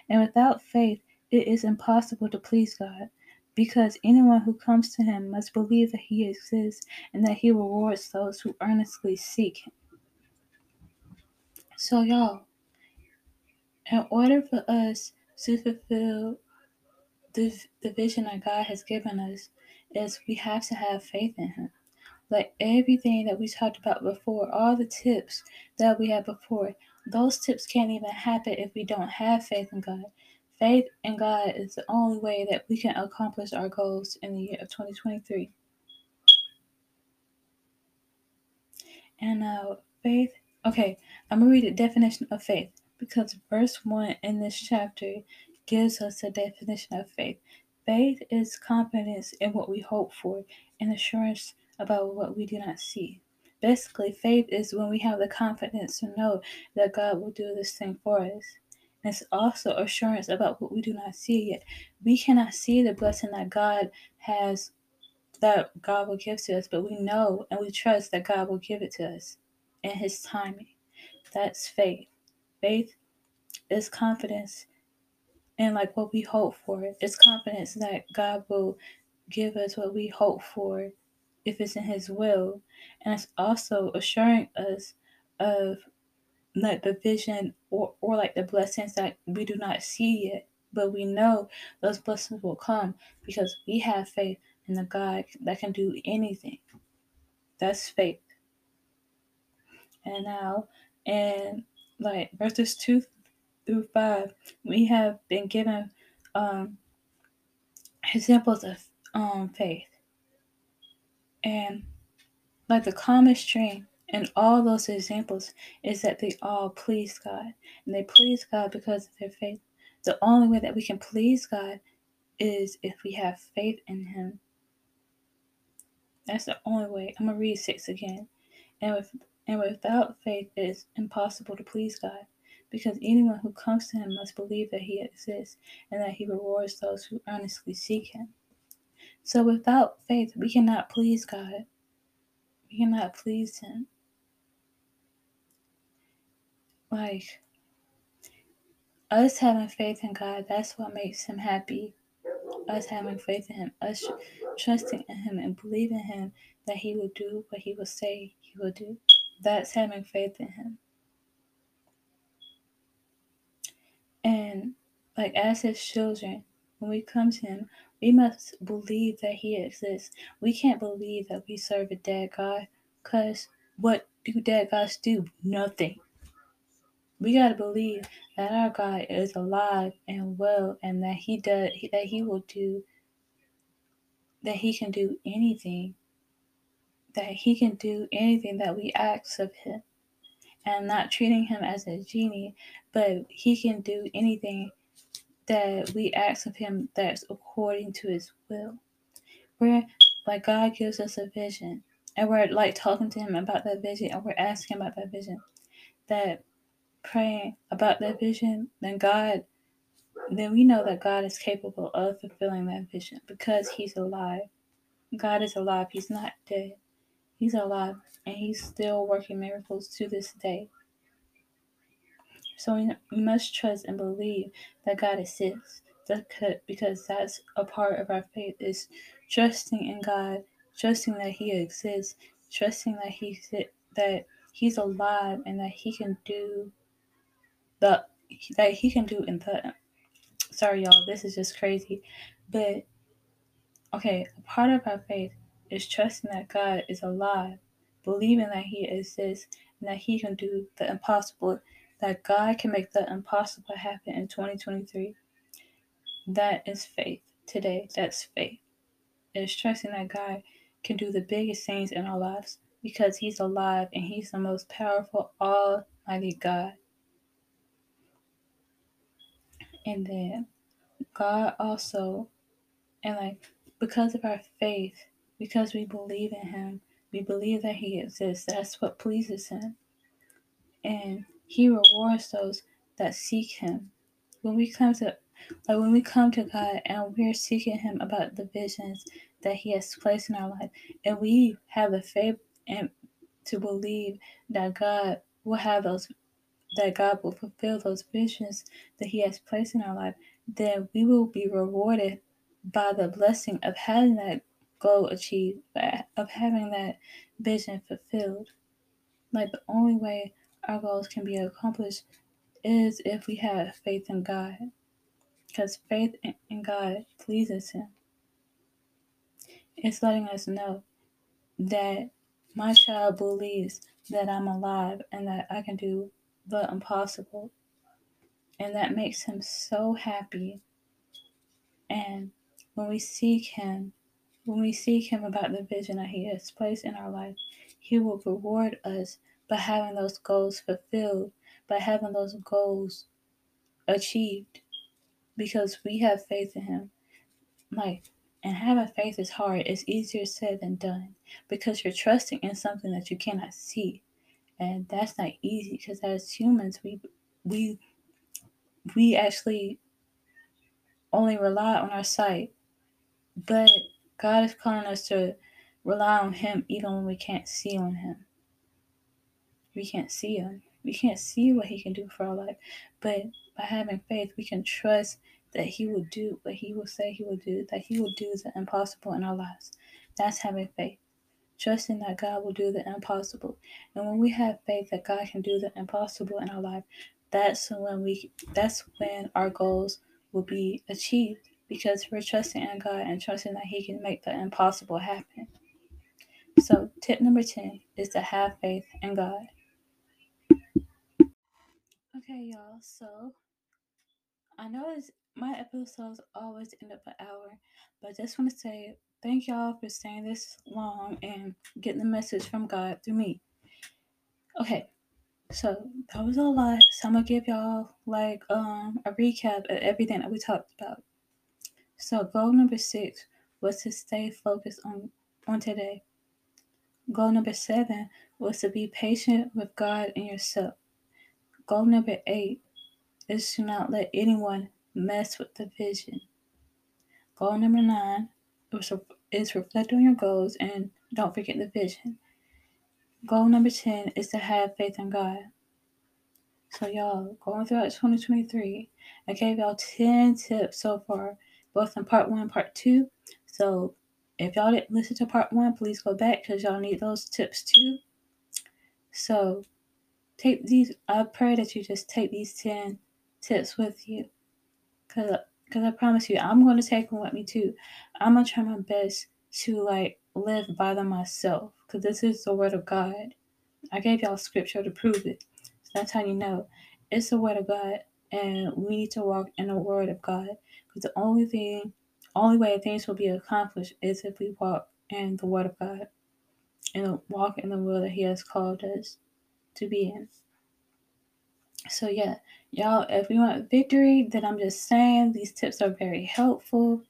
A: And without faith, it is impossible to please God, because anyone who comes to him must believe that he exists and that he rewards those who earnestly seek him. So, y'all, in order for us to fulfill the, the vision that God has given us, is we have to have faith in him like everything that we talked about before, all the tips that we had before, those tips can't even happen if we don't have faith in God. Faith in God is the only way that we can accomplish our goals in the year of 2023. And now, uh, faith, okay, I'm going to read the definition of faith because verse 1 in this chapter gives us a definition of faith. Faith is confidence in what we hope for and assurance about what we do not see. Basically, faith is when we have the confidence to know that God will do this thing for us. And it's also assurance about what we do not see yet. We cannot see the blessing that God has, that God will give to us, but we know and we trust that God will give it to us in His timing. That's faith. Faith is confidence in like what we hope for. It's confidence that God will give us what we hope for if it's in His will. And it's also assuring us of like the vision or, or like the blessings that we do not see yet, but we know those blessings will come because we have faith in the God that can do anything. That's faith. And now, and like verses 2 through 5, we have been given um, examples of um, faith. And like the common string in all those examples is that they all please God. And they please God because of their faith. The only way that we can please God is if we have faith in Him. That's the only way. I'm gonna read six again. And with and without faith it is impossible to please God. Because anyone who comes to him must believe that he exists and that he rewards those who earnestly seek him. So without faith, we cannot please God. We cannot please Him. Like, us having faith in God, that's what makes Him happy. Us having faith in Him, us trusting in Him and believing Him that He will do what He will say He will do. That's having faith in Him. And, like, as His children, when we come to Him, we must believe that He exists. We can't believe that we serve a dead God because what do dead gods do? Nothing. We gotta believe that our God is alive and well, and that He does that He will do that He can do anything. That He can do anything that we ask of Him, and not treating Him as a genie, but He can do anything that we ask of Him that's according to His will. Where like God gives us a vision, and we're like talking to Him about that vision, and we're asking about that vision, that praying about that vision, then God, then we know that God is capable of fulfilling that vision because He's alive. God is alive. He's not dead. He's alive, and He's still working miracles to this day. So we, must trust and believe that God exists, because that's a part of our faith is trusting in God, trusting that He exists, trusting that He that He's alive and that He can do the that He can do in the. Sorry, y'all, this is just crazy, but okay, a part of our faith is trusting that God is alive, believing that He exists and that He can do the impossible, that God can make the impossible happen in 2023. That is faith today. That's faith. It's trusting that God can do the biggest things in our lives because He's alive and He's the most powerful, almighty God. And then God also, and like because of our faith, because we believe in Him, we believe that He exists. That's what pleases Him. And He rewards those that seek Him. When we come to like when we come to God and we're seeking Him about the visions that He has placed in our life, and we have the faith and to believe that God will have those that God will fulfill those visions that He has placed in our life, then we will be rewarded by the blessing of having that goal achieved, of having that vision fulfilled. Like the only way our goals can be accomplished is if we have faith in God. Because faith in God pleases Him. It's letting us know that my child believes that I'm alive and that I can do the impossible. And that makes him so happy. And when we seek him, when we seek him about the vision that he has placed in our life, he will reward us by having those goals fulfilled, by having those goals achieved, because we have faith in him. Like, and having faith is hard. It's easier said than done because you're trusting in something that you cannot see. And that's not easy because as humans, we we we actually only rely on our sight. But God is calling us to rely on Him even when we can't see on Him. We can't see Him. We can't see what He can do for our life. But by having faith, we can trust that He will do what He will say He will do, that He will do the impossible in our lives. That's having faith. Trusting that God will do the impossible. And when we have faith that God can do the impossible in our life, that's when we that's when our goals will be achieved because we're trusting in God and trusting that He can make the impossible happen. So, tip number 10 is to have faith in God. Okay, y'all, so I know my episodes always end up an hour, but I just want to say thank y'all for staying this long and getting the message from God through me. Okay, so that was a lot. So I'm gonna give y'all like um a recap of everything that we talked about. So goal number six was to stay focused on on today. Goal number seven was to be patient with God and yourself. Goal number eight is to not let anyone mess with the vision. Goal number nine is reflect on your goals and don't forget the vision. Goal number 10 is to have faith in God. So, y'all, going throughout 2023, I gave y'all 10 tips so far, both in part one and part two. So, if y'all didn't listen to part one, please go back because y'all need those tips too. So, take these, I pray that you just take these 10 tips with you. Because because I promise you, I'm going to take them with me too. I'm going to try my best to like live by them myself because this is the word of God. I gave y'all scripture to prove it. So that's how you know it's the word of God and we need to walk in the word of God because the only thing, only way things will be accomplished is if we walk in the word of God and walk in the will that He has called us to be in. So, yeah, y'all, if we want victory, then I'm just saying these tips are very helpful.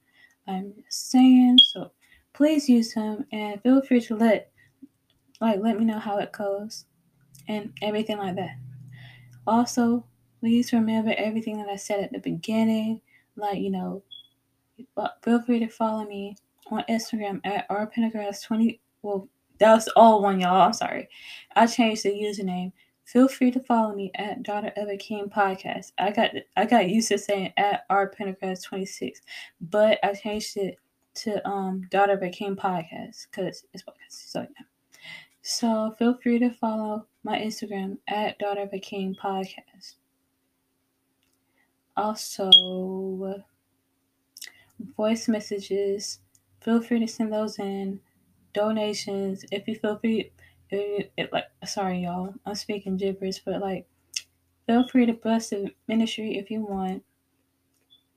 A: I'm just saying, so please use them and feel free to let like let me know how it goes and everything like that. Also, please remember everything that I said at the beginning. Like, you know, feel free to follow me on Instagram at rpendergrass20. Well, that was all one, y'all. I'm sorry. I changed the username feel free to follow me at Daughter of a King Podcast. I got I got used to saying at R Pendergrass 26, but I changed it to um Daughter of a King Podcast because it's podcast. So yeah. So feel free to follow my Instagram at Daughter of a King Podcast. Also, voice messages. Feel free to send those in. Donations. If you feel free, it, like sorry y'all, I'm speaking gibberish, but like feel free to bless the ministry if you want.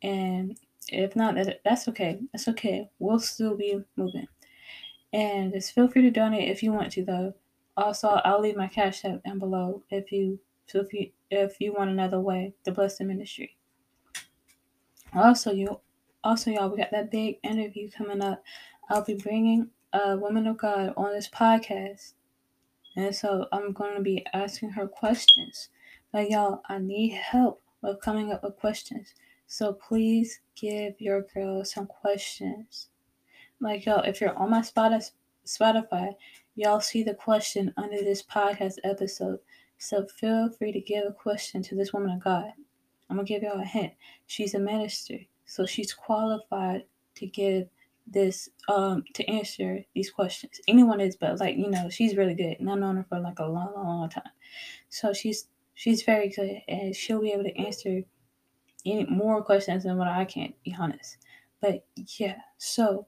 A: And if not, that, that's okay. That's okay. We'll still be moving. And just feel free to donate if you want to, though. Also, I'll leave my cash app down below if you if you if you want another way to bless the ministry. Also, you also y'all, we got that big interview coming up. I'll be bringing a woman of God on this podcast, and so I'm going to be asking her questions. But y'all, I need help with coming up with questions. So please give your girl some questions. Like, yo, if you're on my Spotify, y'all see the question under this podcast episode. So feel free to give a question to this woman of God. I'm gonna give y'all a hint. She's a minister, so she's qualified to give this um to answer these questions. Anyone is, but like you know, she's really good, and I've known her for like a long, long, long time. So she's she's very good, and she'll be able to answer any more questions than what I can. Be honest, but yeah. So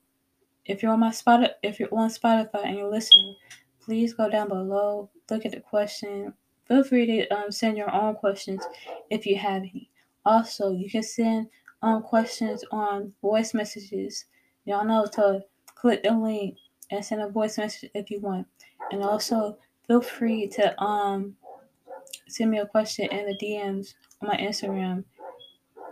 A: if you're on my spot, if you're on Spotify and you're listening, please go down below, look at the question. Feel free to um, send your own questions if you have any. Also, you can send um, questions on voice messages. Y'all know to click the link and send a voice message if you want. And also, feel free to um send me a question in the DMs on my Instagram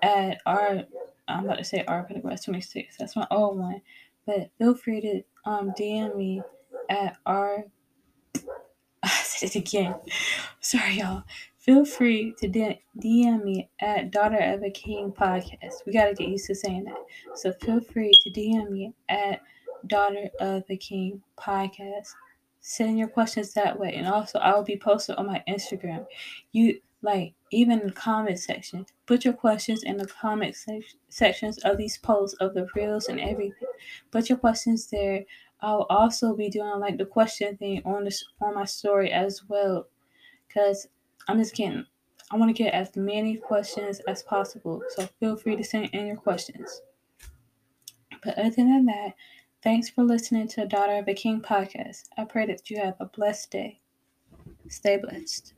A: at our I'm about to say R 26. That's my old one. But feel free to um, DM me at our. I said it again. Sorry, y'all. Feel free to DM me at Daughter of a King podcast. We got to get used to saying that. So feel free to DM me at Daughter of a King podcast. Send your questions that way. And also, I will be posted on my Instagram. You like even in the comment section. Put your questions in the comment sections of these posts of the reels and everything. Put your questions there. I'll also be doing like the question thing on this on my story as well, because I'm just getting. I want to get as many questions as possible. So feel free to send in your questions. But other than that, thanks for listening to Daughter of a King podcast. I pray that you have a blessed day. Stay blessed.